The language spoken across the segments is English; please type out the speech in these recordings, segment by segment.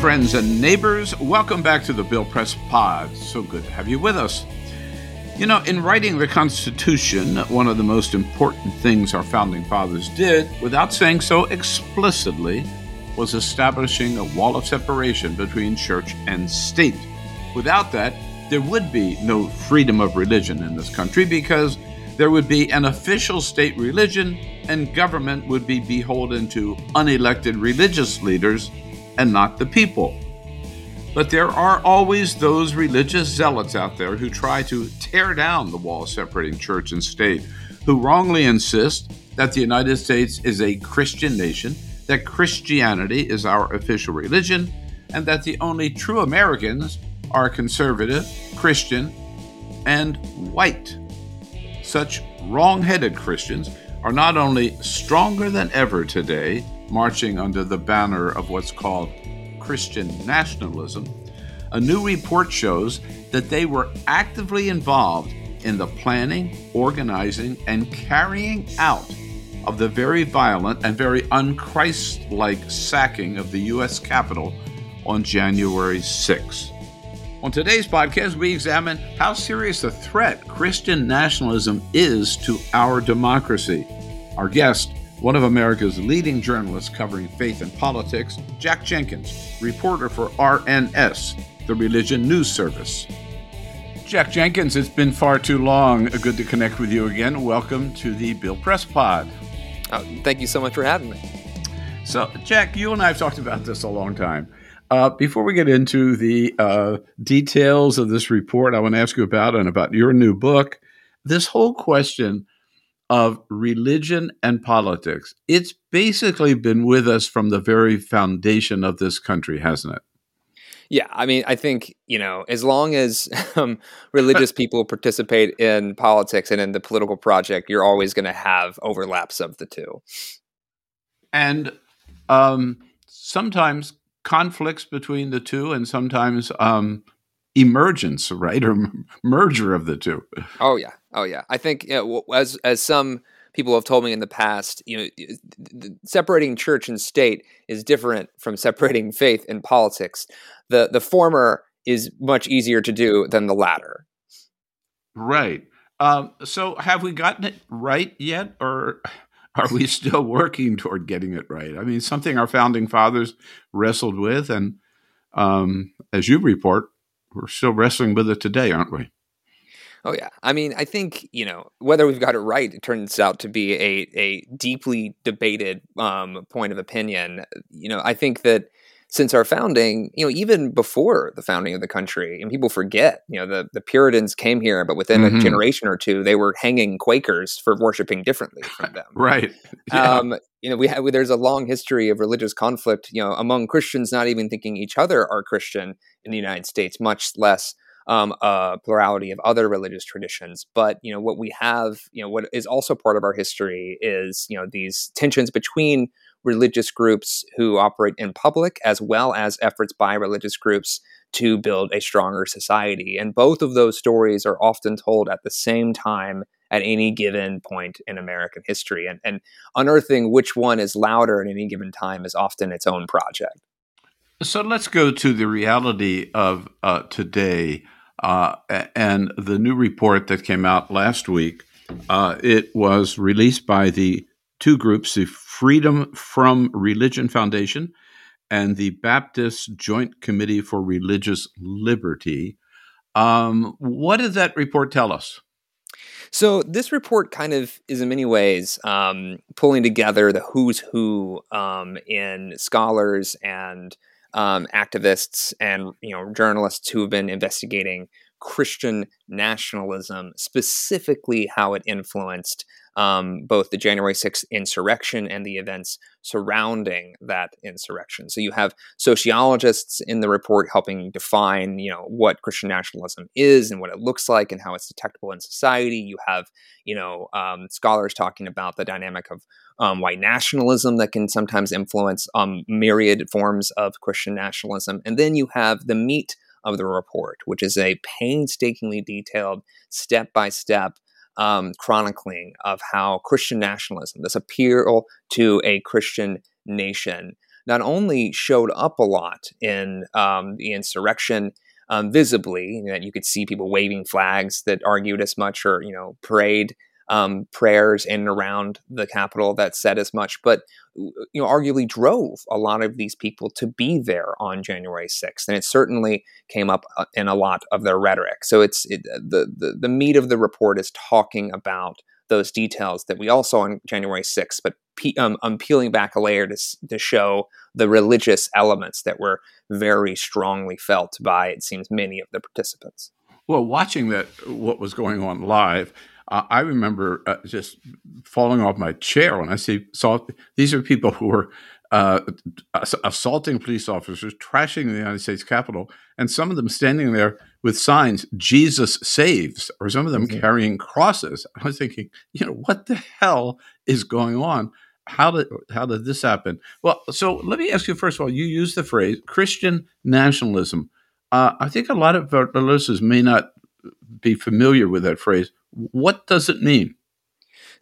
Friends and neighbors. Welcome back to the Bill Press Pod. So good to have you with us. You know, in writing the Constitution, one of the most important things our founding fathers did, without saying so explicitly, was establishing a wall of separation between church and state. Without that, there would be no freedom of religion in this country because there would be an official state religion and government would be beholden to unelected religious leaders and not the people. But there are always those religious zealots out there who try to tear down the wall separating church and state, who wrongly insist that the United States is a Christian nation, that Christianity is our official religion, and that the only true Americans are conservative, Christian, and white. Such wrong headed Christians are not only stronger than ever today, marching under the banner of what's called Christian nationalism, a new report shows that they were actively involved in the planning, organizing, and carrying out of the very violent and very unchristlike sacking of the U.S. Capitol on January 6. On today's podcast, we examine how serious a threat Christian nationalism is to our democracy. Our guest, one of America's leading journalists covering faith and politics, Jack Jenkins, reporter for RNS, the Religion News Service. Jack Jenkins, it's been far too long. Good to connect with you again. Welcome to the Bill Press Pod. Oh, thank you so much for having me. So, Jack, you and I have talked about this a long time. Uh, before we get into the uh, details of this report, I want to ask you about and about your new book. This whole question of religion and politics. It's basically been with us from the very foundation of this country, hasn't it? Yeah, I mean, I think you know, as long as um, religious people participate in politics and in the political project, you're always going to have overlaps of the two, and um, sometimes conflicts between the two, and sometimes um, emergence, right, or merger of the two. Oh yeah, oh yeah. I think you know, as as some people have told me in the past, you know, separating church and state is different from separating faith and politics. The the former is much easier to do than the latter. Right. Um, so, have we gotten it right yet, or are we still working toward getting it right? I mean, something our founding fathers wrestled with, and um, as you report, we're still wrestling with it today, aren't we? Oh yeah. I mean, I think, you know, whether we've got it right, it turns out to be a a deeply debated um, point of opinion. You know, I think that since our founding, you know, even before the founding of the country, and people forget, you know, the, the Puritans came here, but within mm-hmm. a generation or two, they were hanging Quakers for worshiping differently from them. right. Yeah. Um, you know, we have there's a long history of religious conflict, you know, among Christians not even thinking each other are Christian in the United States, much less um, a plurality of other religious traditions. But you know what we have, you know, what is also part of our history is you know these tensions between religious groups who operate in public as well as efforts by religious groups to build a stronger society. And both of those stories are often told at the same time at any given point in American history. And, and unearthing which one is louder at any given time is often its own project. So let's go to the reality of uh, today uh, and the new report that came out last week. Uh, it was released by the two groups, the Freedom from Religion Foundation and the Baptist Joint Committee for Religious Liberty. Um, what did that report tell us? So this report kind of is in many ways um, pulling together the who's who um, in scholars and um, activists and you know journalists who have been investigating Christian nationalism, specifically how it influenced um, both the January 6th insurrection and the events surrounding that insurrection. So you have sociologists in the report helping define, you know, what Christian nationalism is and what it looks like and how it's detectable in society. You have, you know, um, scholars talking about the dynamic of um, white nationalism that can sometimes influence um, myriad forms of Christian nationalism, and then you have the meat of the report, which is a painstakingly detailed, step by step chronicling of how Christian nationalism, this appeal to a Christian nation, not only showed up a lot in um, the insurrection um, visibly, that you could see people waving flags that argued as much, or you know, parade um, prayers in and around the Capitol that said as much, but you know, arguably drove a lot of these people to be there on January 6th, and it certainly came up uh, in a lot of their rhetoric. So it's it, the, the the meat of the report is talking about those details that we all saw on January 6th, but pe- um, I'm peeling back a layer to, to show the religious elements that were very strongly felt by, it seems, many of the participants. Well, watching that, what was going on live, uh, I remember uh, just falling off my chair when I see saw these are people who were uh, assaulting police officers, trashing the United States Capitol, and some of them standing there with signs "Jesus saves," or some of them mm-hmm. carrying crosses. I was thinking, you know, what the hell is going on? How did how did this happen? Well, so let me ask you first of all. You use the phrase Christian nationalism. Uh, I think a lot of our listeners may not be familiar with that phrase. What does it mean?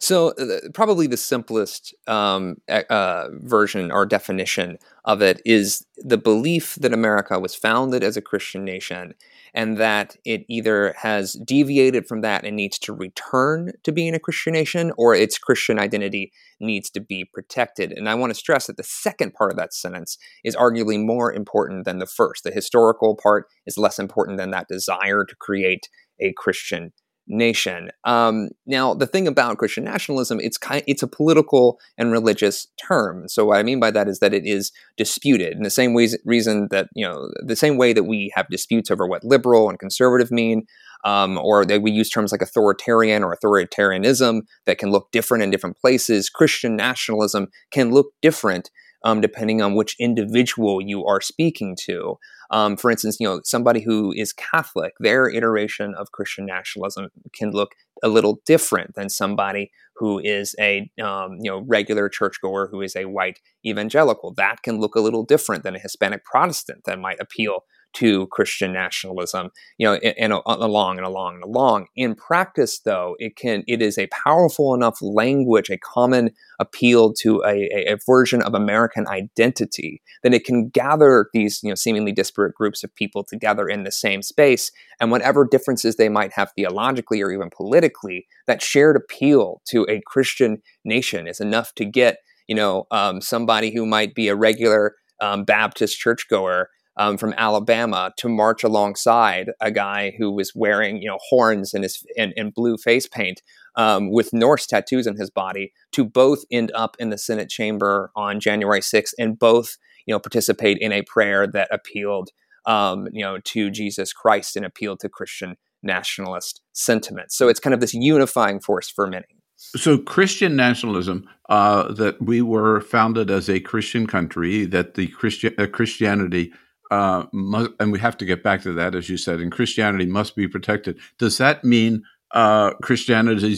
So, uh, probably the simplest um, uh, version or definition of it is the belief that America was founded as a Christian nation and that it either has deviated from that and needs to return to being a Christian nation or its Christian identity needs to be protected. And I want to stress that the second part of that sentence is arguably more important than the first. The historical part is less important than that desire to create a Christian nation. Um, now, the thing about Christian nationalism, it's kind, it's a political and religious term. So what I mean by that is that it is disputed in the same ways, reason that you know the same way that we have disputes over what liberal and conservative mean, um, or that we use terms like authoritarian or authoritarianism that can look different in different places. Christian nationalism can look different um, depending on which individual you are speaking to. Um, for instance, you know somebody who is Catholic, their iteration of Christian nationalism can look a little different than somebody who is a um, you know regular churchgoer who is a white evangelical. That can look a little different than a Hispanic Protestant that might appeal to Christian nationalism, you know, and, and, along and along and along. In practice, though, it can it is a powerful enough language, a common appeal to a, a, version of American identity that it can gather these you know seemingly disparate groups of people together in the same space, and whatever differences they might have theologically or even politically, that shared appeal to a Christian nation is enough to get you know um, somebody who might be a regular um, Baptist churchgoer um, from Alabama to march alongside a guy who was wearing, you know, horns and his and, and blue face paint um, with Norse tattoos on his body to both end up in the Senate chamber on January 6th and both, you know, participate in a prayer that appealed, um, you know, to Jesus Christ and appealed to Christian nationalist sentiments. So it's kind of this unifying force for many. So, Christian nationalism, uh, that we were founded as a Christian country, that the Christian uh, Christianity uh, must, and we have to get back to that, as you said, and Christianity must be protected. Does that mean uh, Christianity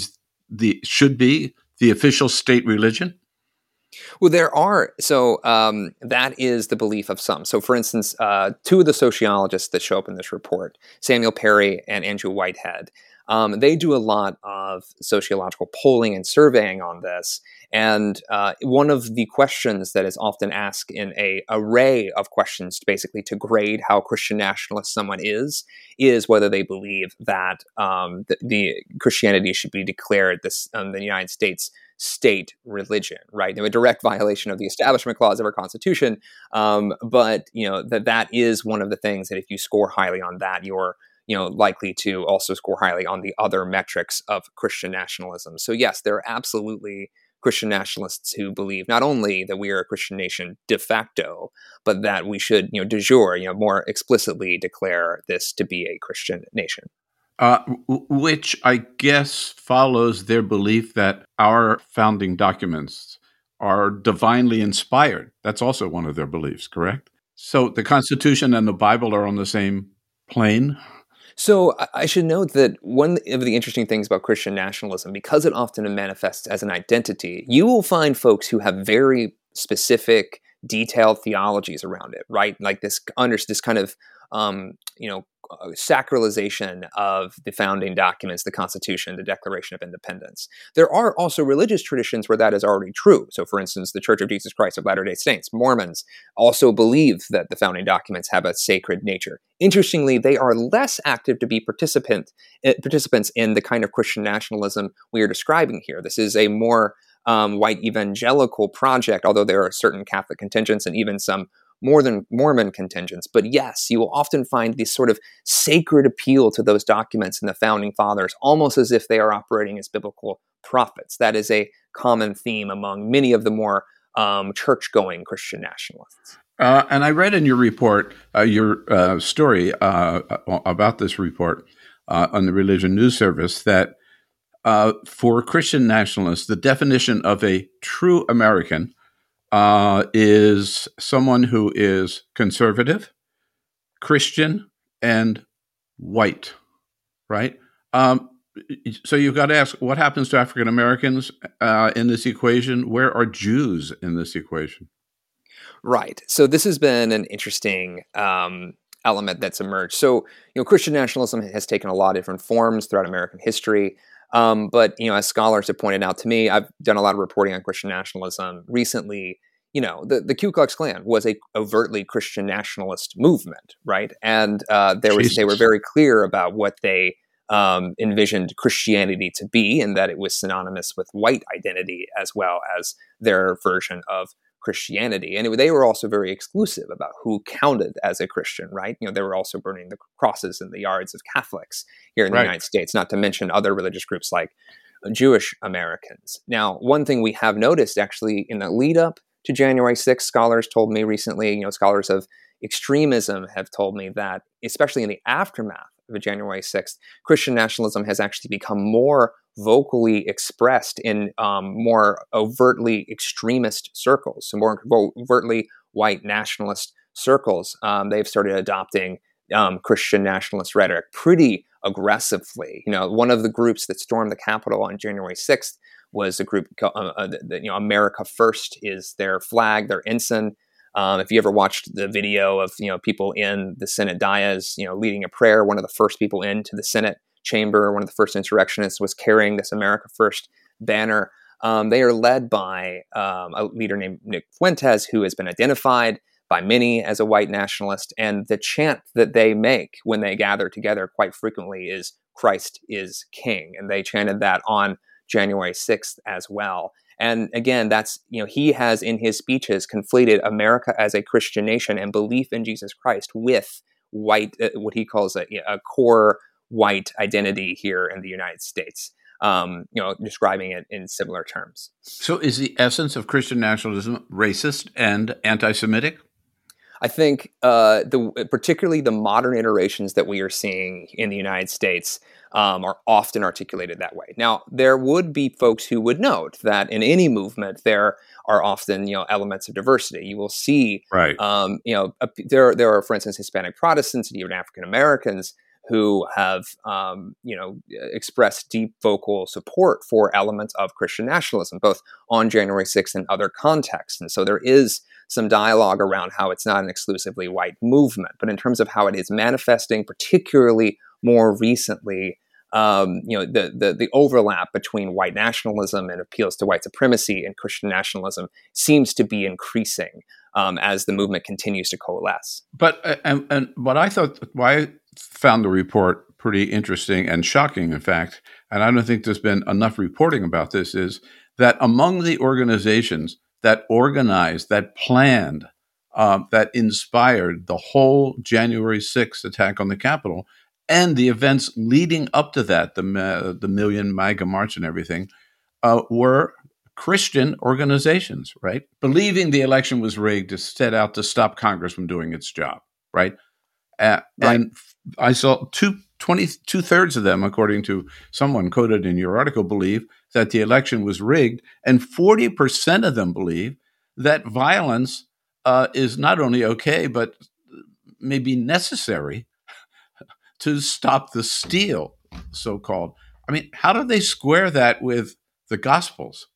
the should be the official state religion? Well, there are. So um, that is the belief of some. So, for instance, uh, two of the sociologists that show up in this report, Samuel Perry and Andrew Whitehead, um, they do a lot of sociological polling and surveying on this. And uh, one of the questions that is often asked in a array of questions, basically to grade how Christian nationalist someone is, is whether they believe that um, the, the, Christianity should be declared this um, the United States state religion, right? Now, a direct violation of the Establishment Clause of our Constitution. Um, but you know that that is one of the things that if you score highly on that, you're you know likely to also score highly on the other metrics of Christian nationalism. So yes, there are absolutely Christian nationalists who believe not only that we are a Christian nation de facto, but that we should, you know, de jure, you know, more explicitly declare this to be a Christian nation. Uh, which I guess follows their belief that our founding documents are divinely inspired. That's also one of their beliefs, correct? So the Constitution and the Bible are on the same plane. So I should note that one of the interesting things about Christian nationalism, because it often manifests as an identity, you will find folks who have very specific, detailed theologies around it, right? Like this under this kind of um, you know sacralization of the founding documents, the Constitution, the Declaration of Independence. There are also religious traditions where that is already true. So, for instance, the Church of Jesus Christ of Latter day Saints, Mormons, also believe that the founding documents have a sacred nature. Interestingly, they are less active to be participant, eh, participants in the kind of Christian nationalism we are describing here. This is a more um, white evangelical project, although there are certain Catholic contingents and even some more than Mormon contingents. But yes, you will often find this sort of sacred appeal to those documents in the founding fathers, almost as if they are operating as biblical prophets. That is a common theme among many of the more um, church going Christian nationalists. Uh, and I read in your report, uh, your uh, story uh, about this report uh, on the Religion News Service, that uh, for Christian nationalists, the definition of a true American uh, is someone who is conservative, Christian, and white, right? Um, so you've got to ask what happens to African Americans uh, in this equation? Where are Jews in this equation? Right. So this has been an interesting um, element that's emerged. So you know, Christian nationalism has taken a lot of different forms throughout American history. Um, but you know, as scholars have pointed out to me, I've done a lot of reporting on Christian nationalism recently. You know, the, the Ku Klux Klan was a overtly Christian nationalist movement, right? And uh, there was they were very clear about what they um, envisioned Christianity to be, and that it was synonymous with white identity as well as their version of Christianity. And they were also very exclusive about who counted as a Christian, right? You know, they were also burning the crosses in the yards of Catholics here in the. United States, not to mention other religious groups like Jewish Americans. Now, one thing we have noticed actually in the lead up to January 6th, scholars told me recently, you know, scholars of extremism have told me that, especially in the aftermath of January 6th, Christian nationalism has actually become more vocally expressed in um, more overtly extremist circles, so more overtly white nationalist circles. Um, they've started adopting um, Christian nationalist rhetoric pretty aggressively. You know, one of the groups that stormed the Capitol on January 6th was a group, uh, uh, you know, America First is their flag, their ensign. Um, if you ever watched the video of you know people in the Senate dais, you know, leading a prayer, one of the first people into the Senate chamber, one of the first insurrectionists, was carrying this America First banner. Um, they are led by um, a leader named Nick Fuentes, who has been identified by many as a white nationalist. And the chant that they make when they gather together quite frequently is Christ is King. And they chanted that on January 6th as well. And again, that's, you know, he has in his speeches conflated America as a Christian nation and belief in Jesus Christ with white, uh, what he calls a, a, core white identity here in the United States. Um, you know, describing it in similar terms. So, is the essence of Christian nationalism racist and anti-Semitic? I think uh, the particularly the modern iterations that we are seeing in the United States um, are often articulated that way. Now, there would be folks who would note that in any movement there are often you know elements of diversity. You will see, right? Um, you know, there there are, for instance, Hispanic Protestants and even African Americans who have um, you know expressed deep vocal support for elements of Christian nationalism, both on January 6th and other contexts. And so there is some dialogue around how it's not an exclusively white movement, but in terms of how it is manifesting, particularly more recently, um, you know, the, the, the overlap between white nationalism and appeals to white supremacy and Christian nationalism seems to be increasing um, as the movement continues to coalesce. But uh, and, and what I thought, why I found the report pretty interesting and shocking, in fact, and I don't think there's been enough reporting about this, is that among the organizations that organized, that planned, uh, that inspired the whole January 6th attack on the Capitol and the events leading up to that, the, uh, the Million MAGA March and everything, uh, were Christian organizations, right? Believing the election was rigged to set out to stop Congress from doing its job, right? Uh, right. And I saw two, 20, two thirds of them, according to someone quoted in your article, believe that the election was rigged, and 40% of them believe that violence uh, is not only okay, but may be necessary to stop the steal, so called. I mean, how do they square that with the Gospels?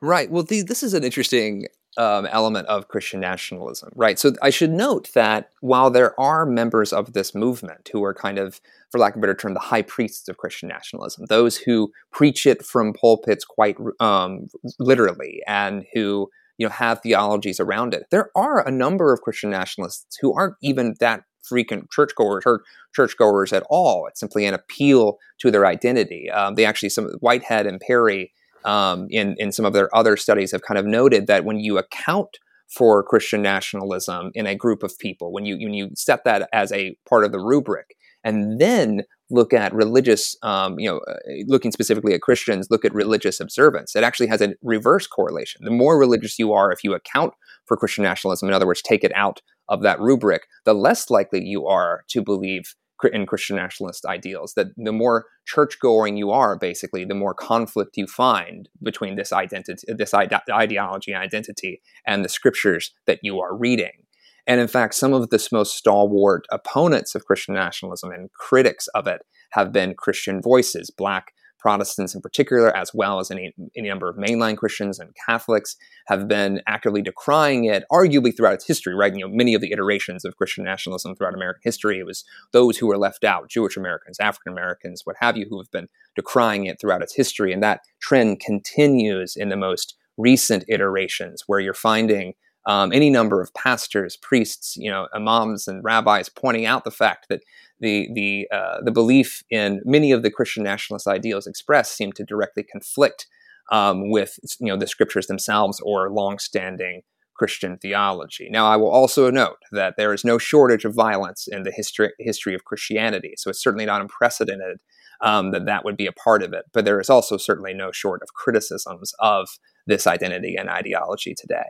Right. Well, the, this is an interesting um, element of Christian nationalism, right? So I should note that while there are members of this movement who are kind of, for lack of a better term, the high priests of Christian nationalism, those who preach it from pulpits quite um, literally and who you know have theologies around it, there are a number of Christian nationalists who aren't even that frequent churchgoers or churchgoers at all. It's simply an appeal to their identity. Um, they actually, some Whitehead and Perry um, in in some of their other studies have kind of noted that when you account for Christian nationalism in a group of people, when you when you set that as a part of the rubric, and then look at religious, um, you know, uh, looking specifically at Christians, look at religious observance. It actually has a reverse correlation. The more religious you are, if you account for Christian nationalism, in other words, take it out of that rubric, the less likely you are to believe in Christian nationalist ideals. That the more church going you are, basically, the more conflict you find between this identity, this ide- ideology and identity, and the scriptures that you are reading. And in fact, some of the most stalwart opponents of Christian nationalism and critics of it have been Christian voices, black Protestants in particular, as well as any, any number of mainline Christians and Catholics, have been actively decrying it, arguably throughout its history, right? You know, many of the iterations of Christian nationalism throughout American history, it was those who were left out, Jewish Americans, African Americans, what have you, who have been decrying it throughout its history. And that trend continues in the most recent iterations, where you're finding um, any number of pastors, priests, you know, imams and rabbis pointing out the fact that the the uh, the belief in many of the Christian nationalist ideals expressed seem to directly conflict um, with you know the scriptures themselves or long-standing Christian theology. Now, I will also note that there is no shortage of violence in the history history of Christianity, so it's certainly not unprecedented um, that that would be a part of it. But there is also certainly no short of criticisms of this identity and ideology today.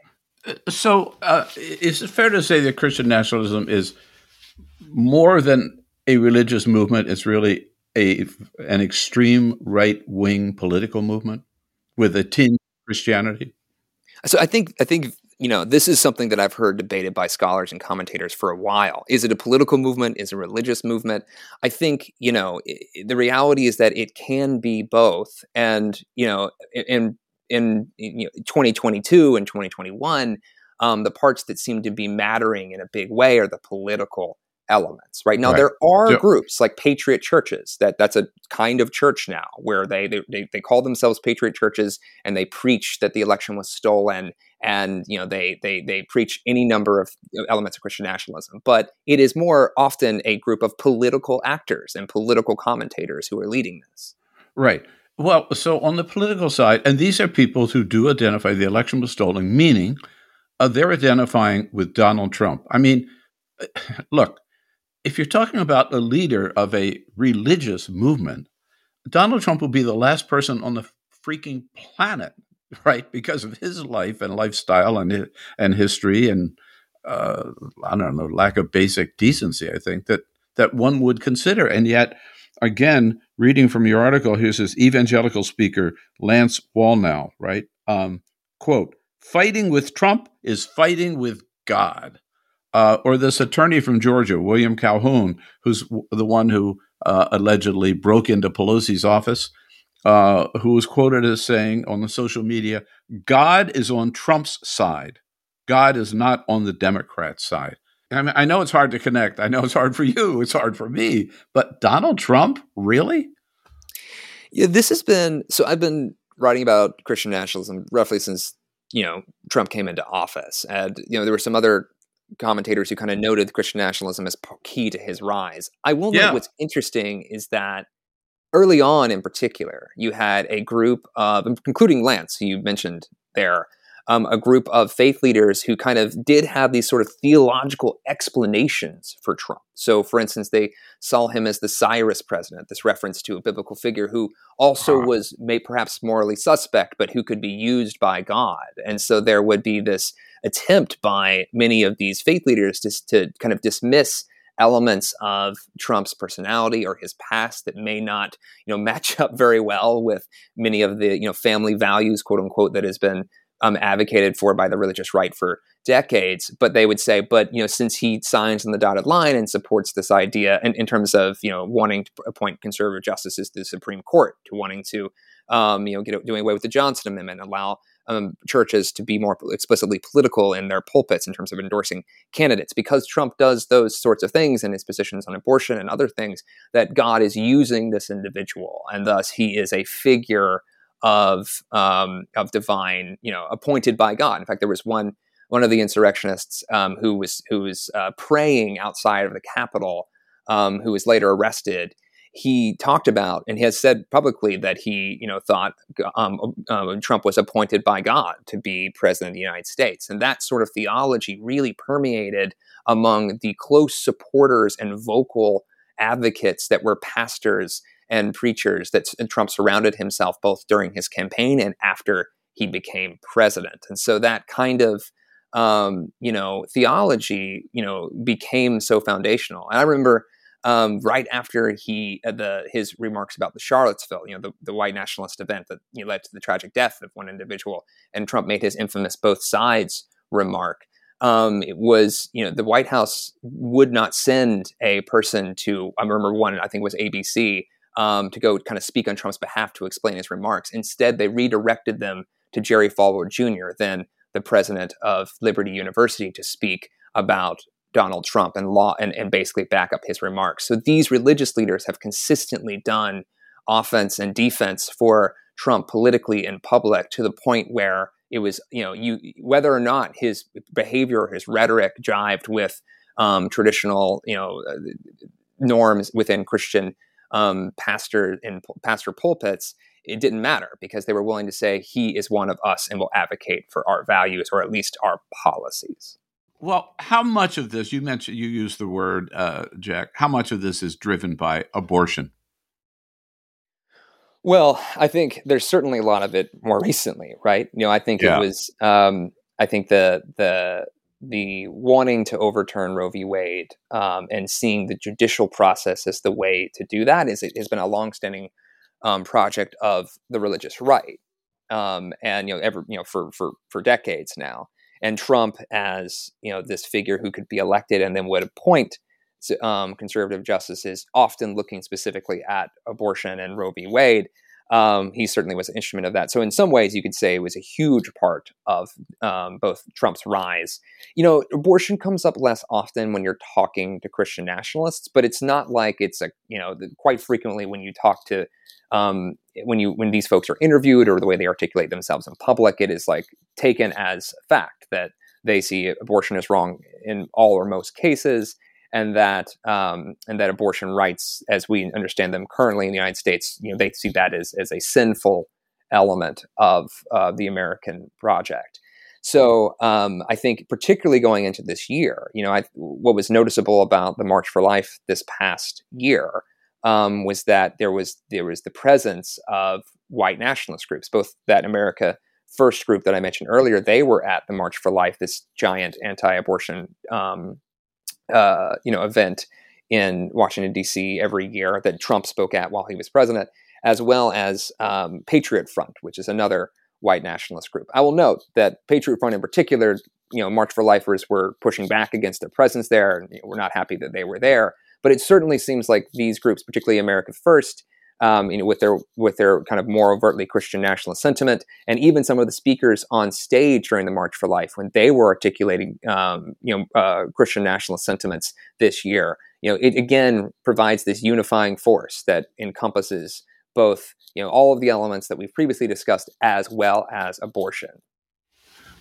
So, uh, is it fair to say that Christian nationalism is more than a religious movement. It's really a an extreme right wing political movement with a tinge of Christianity. So I think I think you know this is something that I've heard debated by scholars and commentators for a while. Is it a political movement? Is it a religious movement? I think you know the reality is that it can be both, and you know in in you know, 2022 and 2021, um, the parts that seem to be mattering in a big way are the political elements right now right. there are yeah. groups like patriot churches that that's a kind of church now where they, they they call themselves patriot churches and they preach that the election was stolen and you know they they they preach any number of elements of christian nationalism but it is more often a group of political actors and political commentators who are leading this right well so on the political side and these are people who do identify the election was stolen meaning uh, they're identifying with donald trump i mean look if you're talking about a leader of a religious movement, Donald Trump will be the last person on the freaking planet, right? Because of his life and lifestyle and and history and uh, I don't know lack of basic decency. I think that that one would consider, and yet again, reading from your article, here's this evangelical speaker Lance Wallnau, right? Um, quote: "Fighting with Trump is fighting with God." Uh, or this attorney from Georgia, William Calhoun, who's the one who uh, allegedly broke into Pelosi's office, uh, who was quoted as saying on the social media, God is on Trump's side. God is not on the Democrat side. I mean, I know it's hard to connect. I know it's hard for you. It's hard for me. But Donald Trump, really? Yeah, this has been so. I've been writing about Christian nationalism roughly since you know Trump came into office, and you know there were some other commentators who kind of noted Christian nationalism as key to his rise. I will yeah. note what's interesting is that early on, in particular, you had a group of, including Lance, who you mentioned there, um, a group of faith leaders who kind of did have these sort of theological explanations for Trump. So, for instance, they saw him as the Cyrus president, this reference to a biblical figure who also was may perhaps morally suspect, but who could be used by God. And so there would be this attempt by many of these faith leaders to, to kind of dismiss elements of Trump's personality or his past that may not, you know, match up very well with many of the, you know, family values, quote unquote, that has been um, advocated for by the religious right for decades. But they would say, but you know, since he signs on the dotted line and supports this idea, in, in terms of you know wanting to appoint conservative justices to the Supreme Court, to wanting to um, you know get doing away with the Johnson Amendment, allow um, churches to be more explicitly political in their pulpits in terms of endorsing candidates, because Trump does those sorts of things in his positions on abortion and other things. That God is using this individual, and thus he is a figure of um, of divine, you know, appointed by God. In fact, there was one one of the insurrectionists um, who was who was uh, praying outside of the Capitol, um, who was later arrested. He talked about and he has said publicly that he, you know, thought um, uh, Trump was appointed by God to be president of the United States, and that sort of theology really permeated among the close supporters and vocal advocates that were pastors and preachers that Trump surrounded himself both during his campaign and after he became president. And so that kind of um, you know theology you know became so foundational. And I remember um, right after he uh, the his remarks about the Charlottesville, you know, the, the white nationalist event that you know, led to the tragic death of one individual, and Trump made his infamous "both sides" remark. Um, it was you know the White House would not send a person to I remember one I think it was ABC um, to go kind of speak on Trump's behalf to explain his remarks. Instead, they redirected them to Jerry Falwell Jr., then the president of Liberty University, to speak about Donald Trump and law and, and basically back up his remarks. So these religious leaders have consistently done offense and defense for Trump politically in public to the point where it was, you know, you whether or not his behavior or his rhetoric jived with um, traditional, you know, uh, norms within Christian um, pastor in pastor pulpits, it didn't matter because they were willing to say he is one of us and will advocate for our values or at least our policies. Well, how much of this you mentioned you used the word uh, Jack? How much of this is driven by abortion? Well, I think there's certainly a lot of it more recently, right? You know, I think yeah. it was. Um, I think the the the wanting to overturn Roe v. Wade um, and seeing the judicial process as the way to do that is it has been a longstanding um, project of the religious right, um, and you know, ever you know, for for for decades now. And Trump, as you know, this figure who could be elected and then would appoint um, conservative justices, often looking specifically at abortion and Roe v. Wade um, he certainly was an instrument of that. So in some ways, you could say it was a huge part of um, both Trump's rise. You know, abortion comes up less often when you're talking to Christian nationalists, but it's not like it's a you know quite frequently when you talk to um, when you when these folks are interviewed or the way they articulate themselves in public, it is like taken as fact that they see abortion as wrong in all or most cases and that um, and that abortion rights, as we understand them currently in the United States, you know, they see that as as a sinful element of uh, the American project. So um, I think, particularly going into this year, you know, I, what was noticeable about the March for Life this past year um, was that there was there was the presence of white nationalist groups, both that America First group that I mentioned earlier. They were at the March for Life, this giant anti-abortion um, uh, you know event in Washington D.C. every year that Trump spoke at while he was president, as well as um, Patriot Front, which is another white nationalist group. I will note that Patriot Front, in particular, you know, March for Lifers were pushing back against their presence there, and you know, we're not happy that they were there. But it certainly seems like these groups, particularly America First, um, you know, with their with their kind of more overtly Christian nationalist sentiment, and even some of the speakers on stage during the March for Life when they were articulating, um, you know, uh, Christian nationalist sentiments this year. You know, it again provides this unifying force that encompasses both, you know, all of the elements that we've previously discussed, as well as abortion.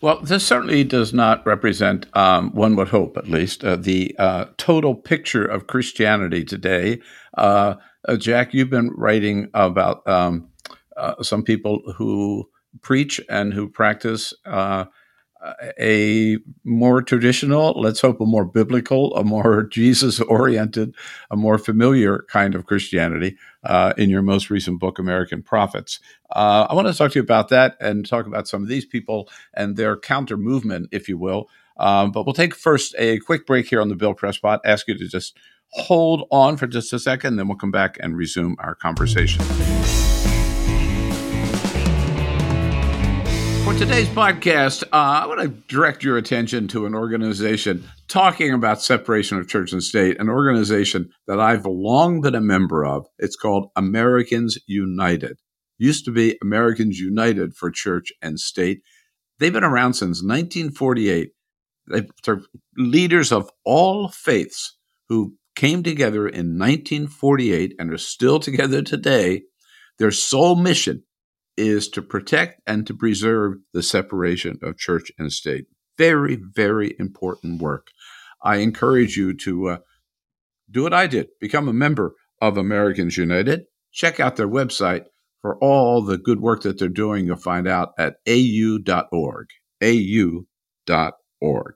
Well, this certainly does not represent, um, one would hope at least, uh, the uh, total picture of Christianity today. Uh, uh, Jack, you've been writing about um, uh, some people who preach and who practice uh, a more traditional, let's hope a more biblical, a more Jesus oriented, a more familiar kind of Christianity uh, in your most recent book, American Prophets. Uh, I want to talk to you about that and talk about some of these people and their counter movement, if you will. Um, but we'll take first a quick break here on the Bill Press Pod. Ask you to just hold on for just a second, then we'll come back and resume our conversation. For today's podcast, uh, I want to direct your attention to an organization talking about separation of church and state, an organization that I've long been a member of. It's called Americans United. Used to be Americans United for Church and State. They've been around since 1948. They're leaders of all faiths who came together in 1948 and are still together today. Their sole mission is to protect and to preserve the separation of church and state. Very, very important work. I encourage you to uh, do what I did become a member of Americans United. Check out their website for all the good work that they're doing. You'll find out at au.org. au.org.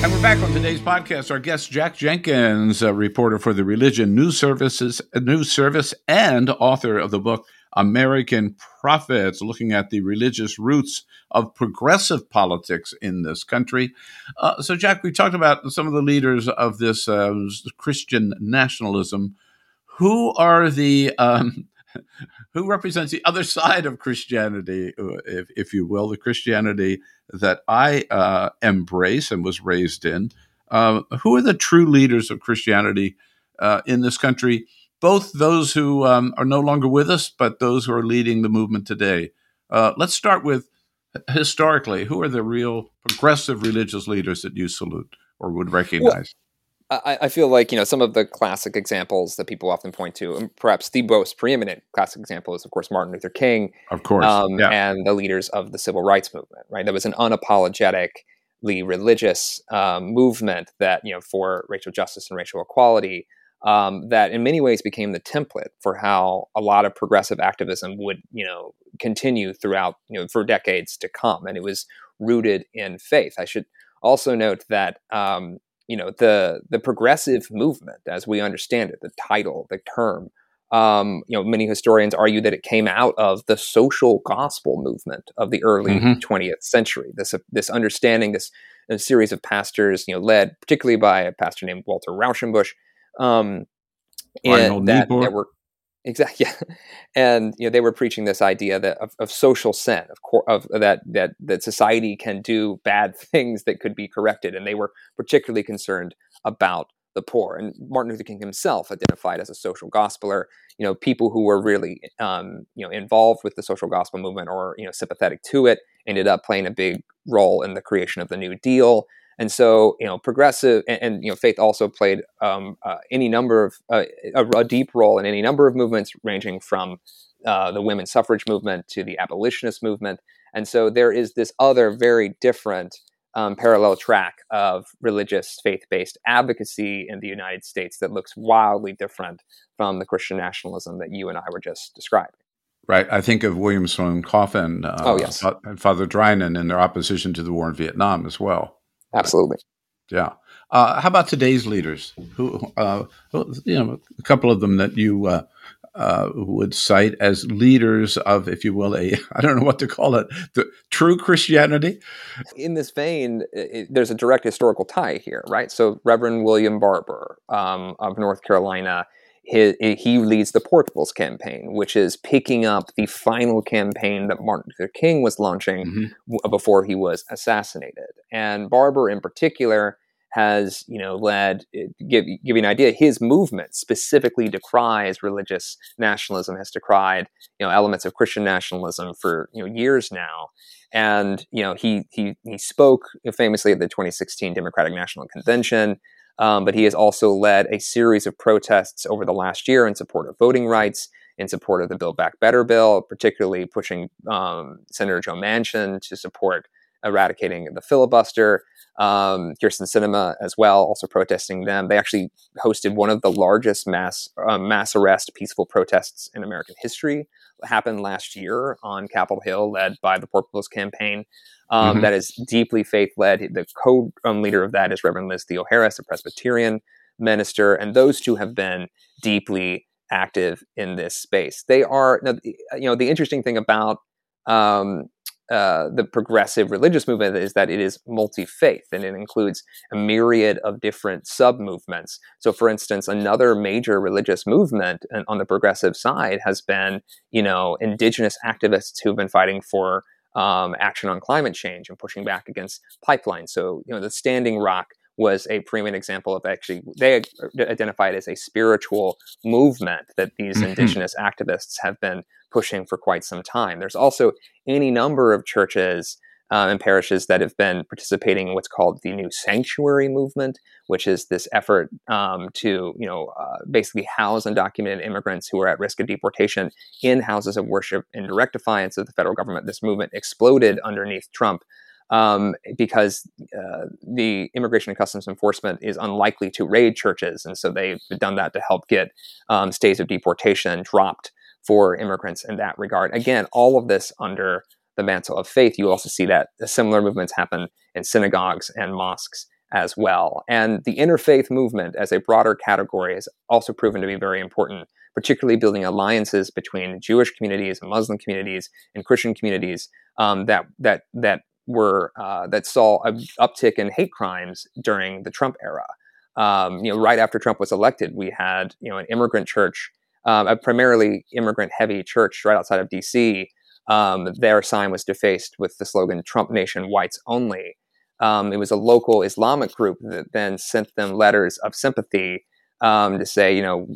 And we're back on today's podcast. Our guest, Jack Jenkins, a reporter for the Religion News Services News Service and author of the book American Prophets, looking at the religious roots of progressive politics in this country. Uh, so, Jack, we talked about some of the leaders of this uh, Christian nationalism. Who are the um, who represents the other side of Christianity, uh, if, if you will, the Christianity that I uh, embrace and was raised in. Uh, who are the true leaders of Christianity uh, in this country? Both those who um, are no longer with us, but those who are leading the movement today. Uh, let's start with historically. Who are the real progressive religious leaders that you salute or would recognize? I, I, feel like you know some of the classic examples that people often point to, and perhaps the most preeminent classic example is, of course, Martin Luther King, of course, um, yeah. and the leaders of the civil rights movement. Right, that was an unapologetically religious um, movement that you know for racial justice and racial equality. Um, that in many ways became the template for how a lot of progressive activism would, you know, continue throughout, you know, for decades to come, and it was rooted in faith. I should also note that um, you know the the progressive movement as we understand it the title the term. Um, you know many historians argue that it came out of the social gospel movement of the early mm-hmm. 20th century. This uh, this understanding this series of pastors you know led particularly by a pastor named walter rauschenbusch um, and that, that were Exactly. Yeah. And you know they were preaching this idea that of, of social sin, of, course, of that that that society can do bad things that could be corrected, and they were particularly concerned about the poor. And Martin Luther King himself identified as a social gospeler. You know, people who were really um, you know involved with the social gospel movement or you know sympathetic to it ended up playing a big role in the creation of the New Deal And so, you know, progressive and, and you know, faith also played um, uh, any number of uh, a, a, deep role in any number of movements, ranging from uh, the women's suffrage movement to the abolitionist movement. And so, there is this other very different um, parallel track of religious faith-based advocacy in the United States that looks wildly different from the Christian nationalism that you and I were just describing. Right. I think of William Sloane Coffin uh, oh, yes. and Father Drinan in their opposition to the war in Vietnam as well. Absolutely. Yeah. Uh, how about today's leaders? Who, uh, you know, a couple of them that you uh, uh, would cite as leaders of, if you will, a I don't know what to call it, the true Christianity. In this vein, it, there's a direct historical tie here, right? So Reverend William Barber um, of North Carolina he, he leads the Poor People's campaign, which is picking up the final campaign that Martin Luther King was launching mm-hmm. before he was assassinated. And Barber, in particular, has you know led eh, give give you an idea his movement specifically decries religious nationalism has decried you know elements of christian nationalism for you know years now and you know he he he spoke famously at the 2016 democratic national convention um, but he has also led a series of protests over the last year in support of voting rights, in support of the Build Back Better bill, particularly pushing um, Senator Joe Manchin to support eradicating the filibuster. Um, Kyrsten Sinema as well, also protesting them. They actually hosted one of the largest mass uh, mass arrest peaceful protests in American history. It happened last year on Capitol Hill, led by the Poor People's campaign um, mm-hmm. that is deeply faith led. The co leader of that is Reverend Liz Theoharis, a Presbyterian minister, and those two have been deeply active in this space. They are, you know, the interesting thing about um, uh, the progressive religious movement is that it is multi faith and it includes a myriad of different sub movements. So, for instance, another major religious movement on the progressive side has been, you know, indigenous activists who've been fighting for um, action on climate change and pushing back against pipelines. So, you know, the Standing Rock was a preeminent example of actually they identified as a spiritual movement that these mm-hmm. indigenous activists have been pushing for quite some time. There's also any number of churches um, and parishes that have been participating in what's called the New Sanctuary Movement, which is this effort um, to, you know, uh, basically house undocumented immigrants who are at risk of deportation in houses of worship in direct defiance of the federal government. This movement exploded underneath Trump. Um, because uh, the Immigration and Customs Enforcement is unlikely to raid churches. And so they've done that to help get um, stays of deportation dropped for immigrants in that regard. Again, all of this under the mantle of faith, you also see that similar movements happen in synagogues and mosques as well. And the interfaith movement as a broader category has also proven to be very important, particularly building alliances between Jewish communities and Muslim communities and Christian communities um, that that that were uh, that saw an uptick in hate crimes during the Trump era. Um, you know, right after Trump was elected, we had you know an immigrant church, um, a primarily immigrant-heavy church right outside of D.C um, their sign was defaced with the slogan Trump Nation Whites Only. Um, it was a local Islamic group that then sent them letters of sympathy um, to say, you know,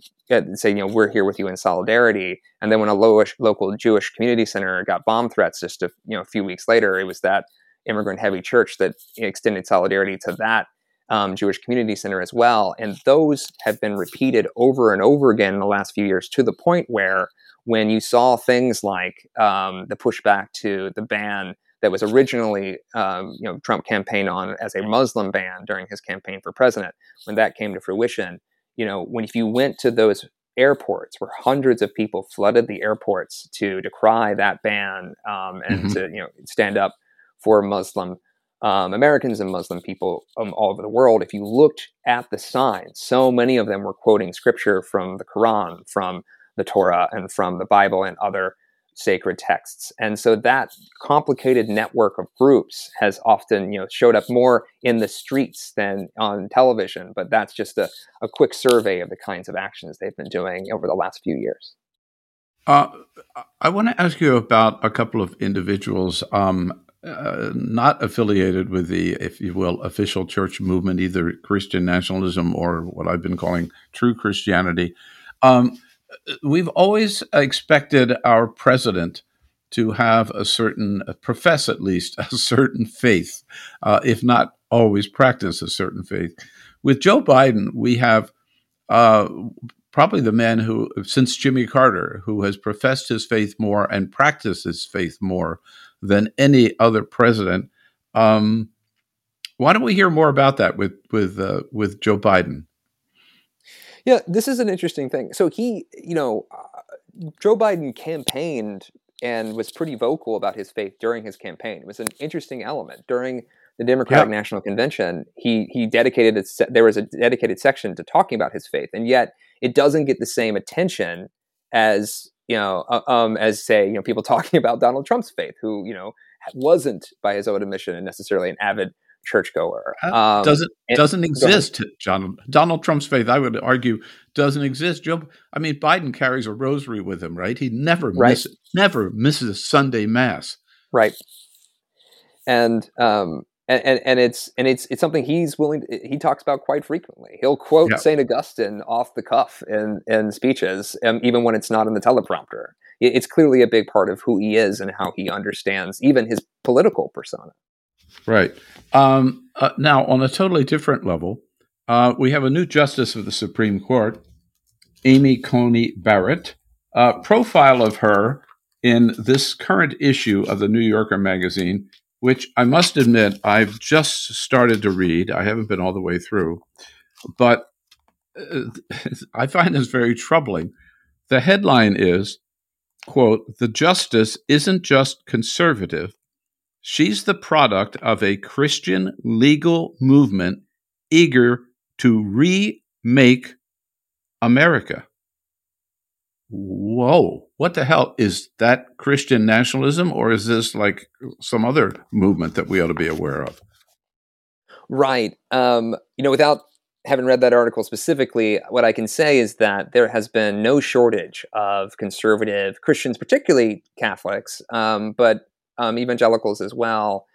say, you know, we're here with you in solidarity. And then when a local Jewish community center got bomb threats just a, you know, a few weeks later, it was that immigrant heavy church that extended solidarity to that um, Jewish community center as well. And those have been repeated over and over again in the last few years to the point where when you saw things like um, the pushback to the ban that was originally um, you know Trump campaigned on as a Muslim ban during his campaign for president, when that came to fruition, you know when if you went to those airports where hundreds of people flooded the airports to decry that ban um, and mm-hmm. to you know stand up for Muslim um, Americans and Muslim people um, all over the world, if you looked at the signs, so many of them were quoting scripture from the Quran, from the Torah and from the Bible and other sacred texts. And so that complicated network of groups has often, you know, showed up more in the streets than on television. But that's just a, a quick survey of the kinds of actions they've been doing over the last few years. Uh, I want to ask you about a couple of individuals um, uh, not affiliated with the, if you will, official church movement, either Christian nationalism or what I've been calling true Christianity. Um, we've always expected our president to have a certain, profess at least, a certain faith, uh, if not always practice a certain faith. With Joe Biden, we have uh, probably the man who, since Jimmy Carter, who has professed his faith more and practiced his faith more than any other president. Um, why don't we hear more about that with with uh, with Joe Biden? Yeah, this is an interesting thing. So he, you know, uh, Joe Biden campaigned and was pretty vocal about his faith during his campaign. It was an interesting element during the Democratic National Convention. He he dedicated there was a dedicated section to talking about his faith, and yet it doesn't get the same attention as you know uh, um, as say you know people talking about Donald Trump's faith, who you know wasn't by his own admission and necessarily an avid churchgoer. Um, doesn't doesn't exist, John. Donald Trump's faith, I would argue, doesn't exist. Joe, I mean, Biden carries a rosary with him, right? He never right. misses never misses a Sunday mass, right? And um, and, and, and it's and it's it's something he's willing. To, he talks about quite frequently. He'll quote yeah. Saint Augustine off the cuff in in speeches, um, even when it's not in the teleprompter. It's clearly a big part of who he is and how he understands even his political persona. Right. Um, uh, now, on a totally different level, uh, we have a new justice of the Supreme Court, Amy Coney Barrett. Uh, profile of her in this current issue of the New Yorker magazine, which I must admit I've just started to read. I haven't been all the way through, but uh, I find this very troubling. The headline is, quote, the justice isn't just conservative, She's the product of a Christian legal movement eager to remake America. Whoa, what the hell? Is that Christian nationalism or is this like some other movement that we ought to be aware of? Right. Um, you know, without having read that article specifically, what I can say is that there has been no shortage of conservative Christians, particularly Catholics, um, but um, evangelicals as well,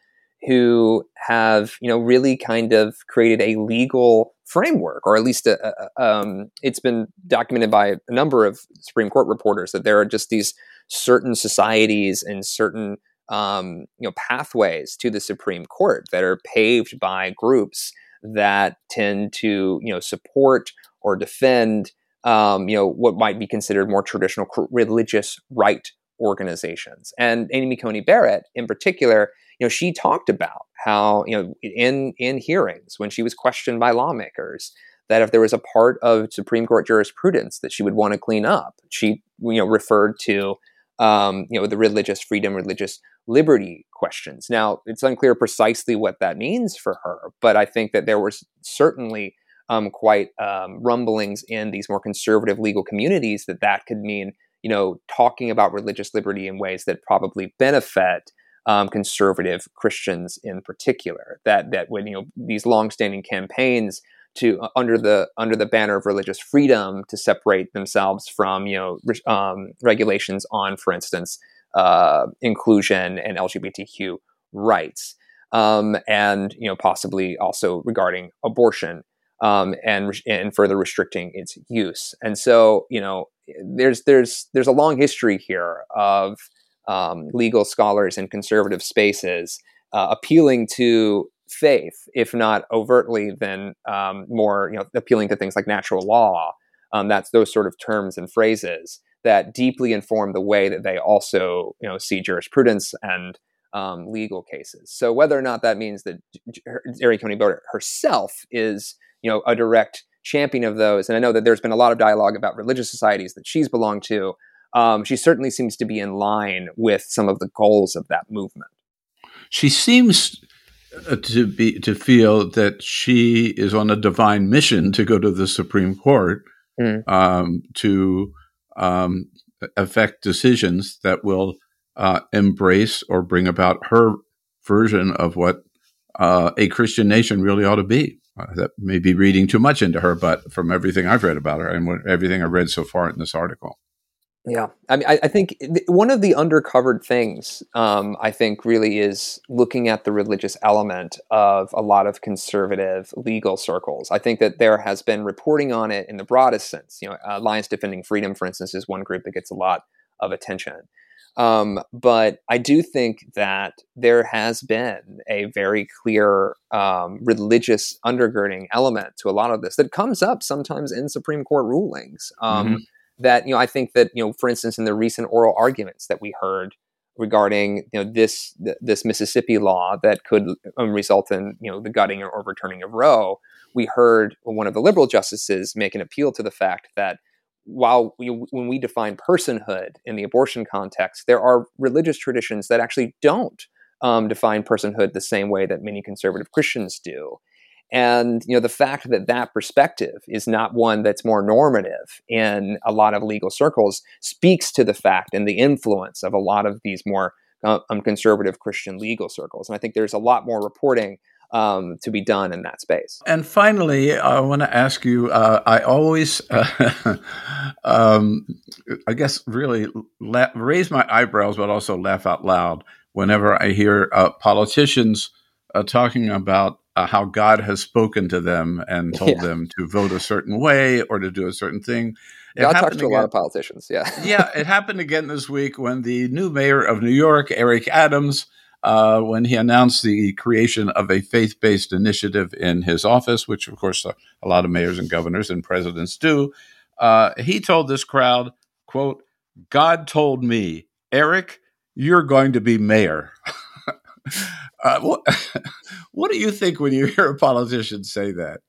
who have you know really kind of created a legal framework, or at least a, a, um, it's been documented by a number of Supreme Court reporters that there are just these certain societies and certain um, you know pathways to the Supreme Court that are paved by groups that tend to you know support or defend um, you know what might be considered more traditional religious right organizations. And Amy Coney Barrett, in particular, you know, she talked about how, you know, in in hearings when she was questioned by lawmakers, that if there was a part of Supreme Court jurisprudence that she would want to clean up, she, you know, referred to, um, you know, the religious freedom, religious liberty questions. Now, it's unclear precisely what that means for her, but I think that there was certainly um, quite um, rumblings in these more conservative legal communities that that could mean you know, talking about religious liberty in ways that probably benefit um, conservative Christians in particular. That that when you know these longstanding campaigns to uh, under the under the banner of religious freedom to separate themselves from you know re- um, regulations on, for instance, uh, inclusion and LGBTQ rights, um, and you know possibly also regarding abortion um, and and further restricting its use. And so you know there's there's there's a long history here of um, legal scholars in conservative spaces uh, appealing to faith, if not overtly, then um, more you know appealing to things like natural law. Um, that's those sort of terms and phrases that deeply inform the way that they also you know see jurisprudence and um, legal cases. So whether or not that means that Amy Coney Barrett herself is you know a direct champion of those. And I know that there's been a lot of dialogue about religious societies that she's belonged to. Um, she certainly seems to be in line with some of the goals of that movement. She seems uh, to be to feel that she is on a divine mission to go to the Supreme Court mm. um, to um, affect decisions that will uh, embrace or bring about her version of what uh, a Christian nation really ought to be. Uh, that may be reading too much into her, but from everything I've read about her and what, everything I've read so far in this article. Yeah, I mean, I, I think th- one of the undercovered things um, I think really is looking at the religious element of a lot of conservative legal circles. I think that there has been reporting on it in the broadest sense. You know, Alliance Defending Freedom, for instance, is one group that gets a lot of attention. Um, but I do think that there has been a very clear um, religious undergirding element to a lot of this that comes up sometimes in Supreme Court rulings. Um, mm-hmm. That you know, I think that you know, for instance, in the recent oral arguments that we heard regarding you know this this Mississippi law that could um, result in you know the gutting or overturning of Roe, we heard one of the liberal justices make an appeal to the fact that while we, when we define personhood in the abortion context, there are religious traditions that actually don't um, define personhood the same way that many conservative Christians do. And you know the fact that that perspective is not one that's more normative in a lot of legal circles speaks to the fact and the influence of a lot of these more uh, um, conservative Christian legal circles. And I think there's a lot more reporting um, to be done in that space. And finally, I want to ask you uh, I always, uh, um, I guess, really la- raise my eyebrows, but also laugh out loud whenever I hear uh, politicians uh, talking about uh, how God has spoken to them and told yeah. them to vote a certain way or to do a certain thing. It God talks to again, a lot of politicians. Yeah. yeah. It happened again this week when the new mayor of New York, Eric Adams, uh, when he announced the creation of a faith based initiative in his office, which, of course, a, a, lot of mayors and governors and presidents do. Uh, he told this crowd, quote, God told me, Eric, you're going to be mayor. uh, what, what do you think when you hear a politician say that?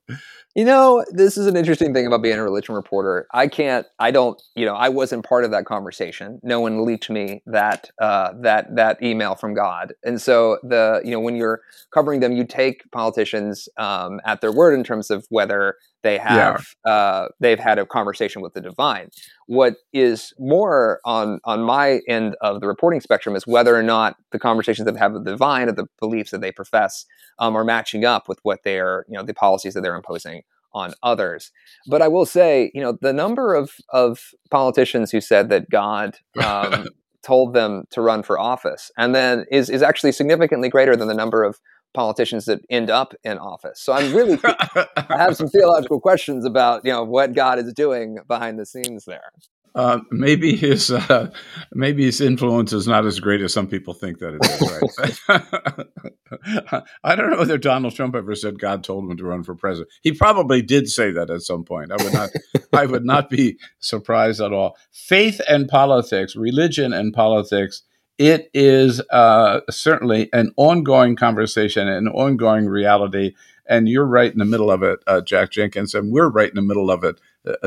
You know, this is an interesting thing about being a religion reporter. I can't, I don't, you know, I wasn't part of that conversation. No one leaked me that uh, that that email from God, and so the, you know, when you're covering them, you take politicians um, at their word in terms of whether they have yeah. uh, they've had a conversation with the divine. What is more on on my end of the reporting spectrum is whether or not the conversations that have with the divine or the beliefs that they profess um, are matching up with what they're you know the policies that they're imposing on others. But I will say, you know, the number of of politicians who said that God um, told them to run for office, and then is is actually significantly greater than the number of politicians that end up in office. So I'm really I have some theological questions about you know what God is doing behind the scenes there. Uh, maybe his uh, maybe his influence is not as great as some people think that it is. Right? I don't know whether Donald Trump ever said God told him to run for president. He probably did say that at some point. I would not. I would not be surprised at all. Faith and politics, religion and politics. It is uh, certainly an ongoing conversation, an ongoing reality, and you're right in the middle of it, uh, Jack Jenkins, and we're right in the middle of it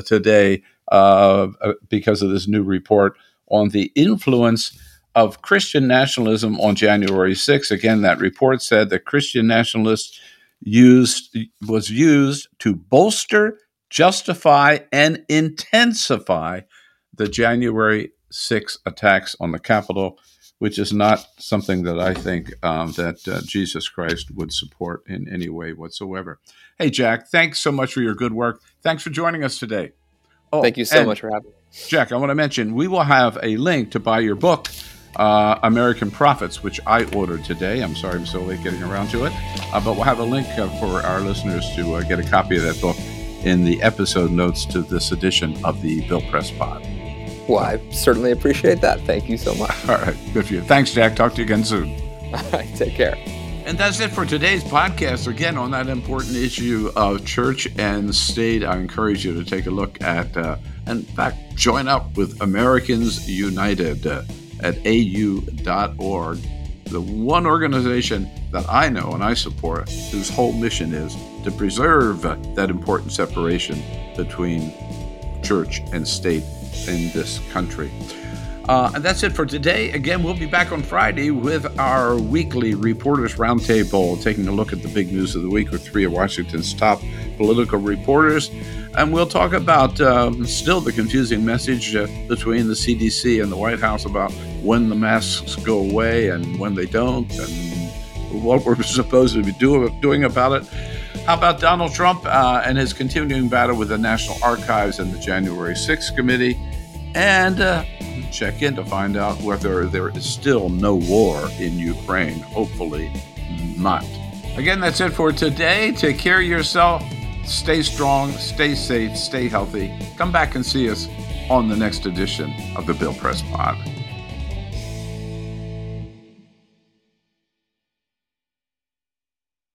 today uh, uh, because of this new report on the influence of Christian nationalism on January 6th. Again, that report said that Christian nationalists used was used to bolster, justify, and intensify the January 6 attacks on the Capitol, which is not something that I think um, that uh, Jesus Christ would support in any way whatsoever. Hey, Jack, thanks so much for your good work. Thanks for joining us today. Oh, Thank you so much for having me. Jack, I want to mention we will have a link to buy your book, uh, American Prophets, which I ordered today. I'm sorry I'm so late getting around to it. Uh, but we'll have a link uh, for our listeners to uh, get a copy of that book in the episode notes to this edition of the Bill Press Pod. Well, I certainly appreciate that. Thank you so much. All right. Good for you. Thanks, Jack. Talk to you again soon. All right. Take care. And that's it for today's podcast. Again, on that important issue of church and state, I encourage you to take a look at, uh, in fact, join up with Americans United uh, at au.org, the one organization that I know and I support whose whole mission is to preserve that important separation between church and state in this country. Uh, and that's it for today. Again, we'll be back on Friday with our weekly Reporters Roundtable, taking a look at the big news of the week with three of Washington's top political reporters. And we'll talk about um, still the confusing message uh, between the CDC and the White House about when the masks go away and when they don't, and what we're supposed to be do, doing about it. How about Donald Trump uh, and his continuing battle with the National Archives and the January 6th committee? And uh, check in to find out whether there is still no war in Ukraine. Hopefully not. Again, that's it for today. Take care of yourself. Stay strong, stay safe, stay healthy. Come back and see us on the next edition of the Bill Press Pod.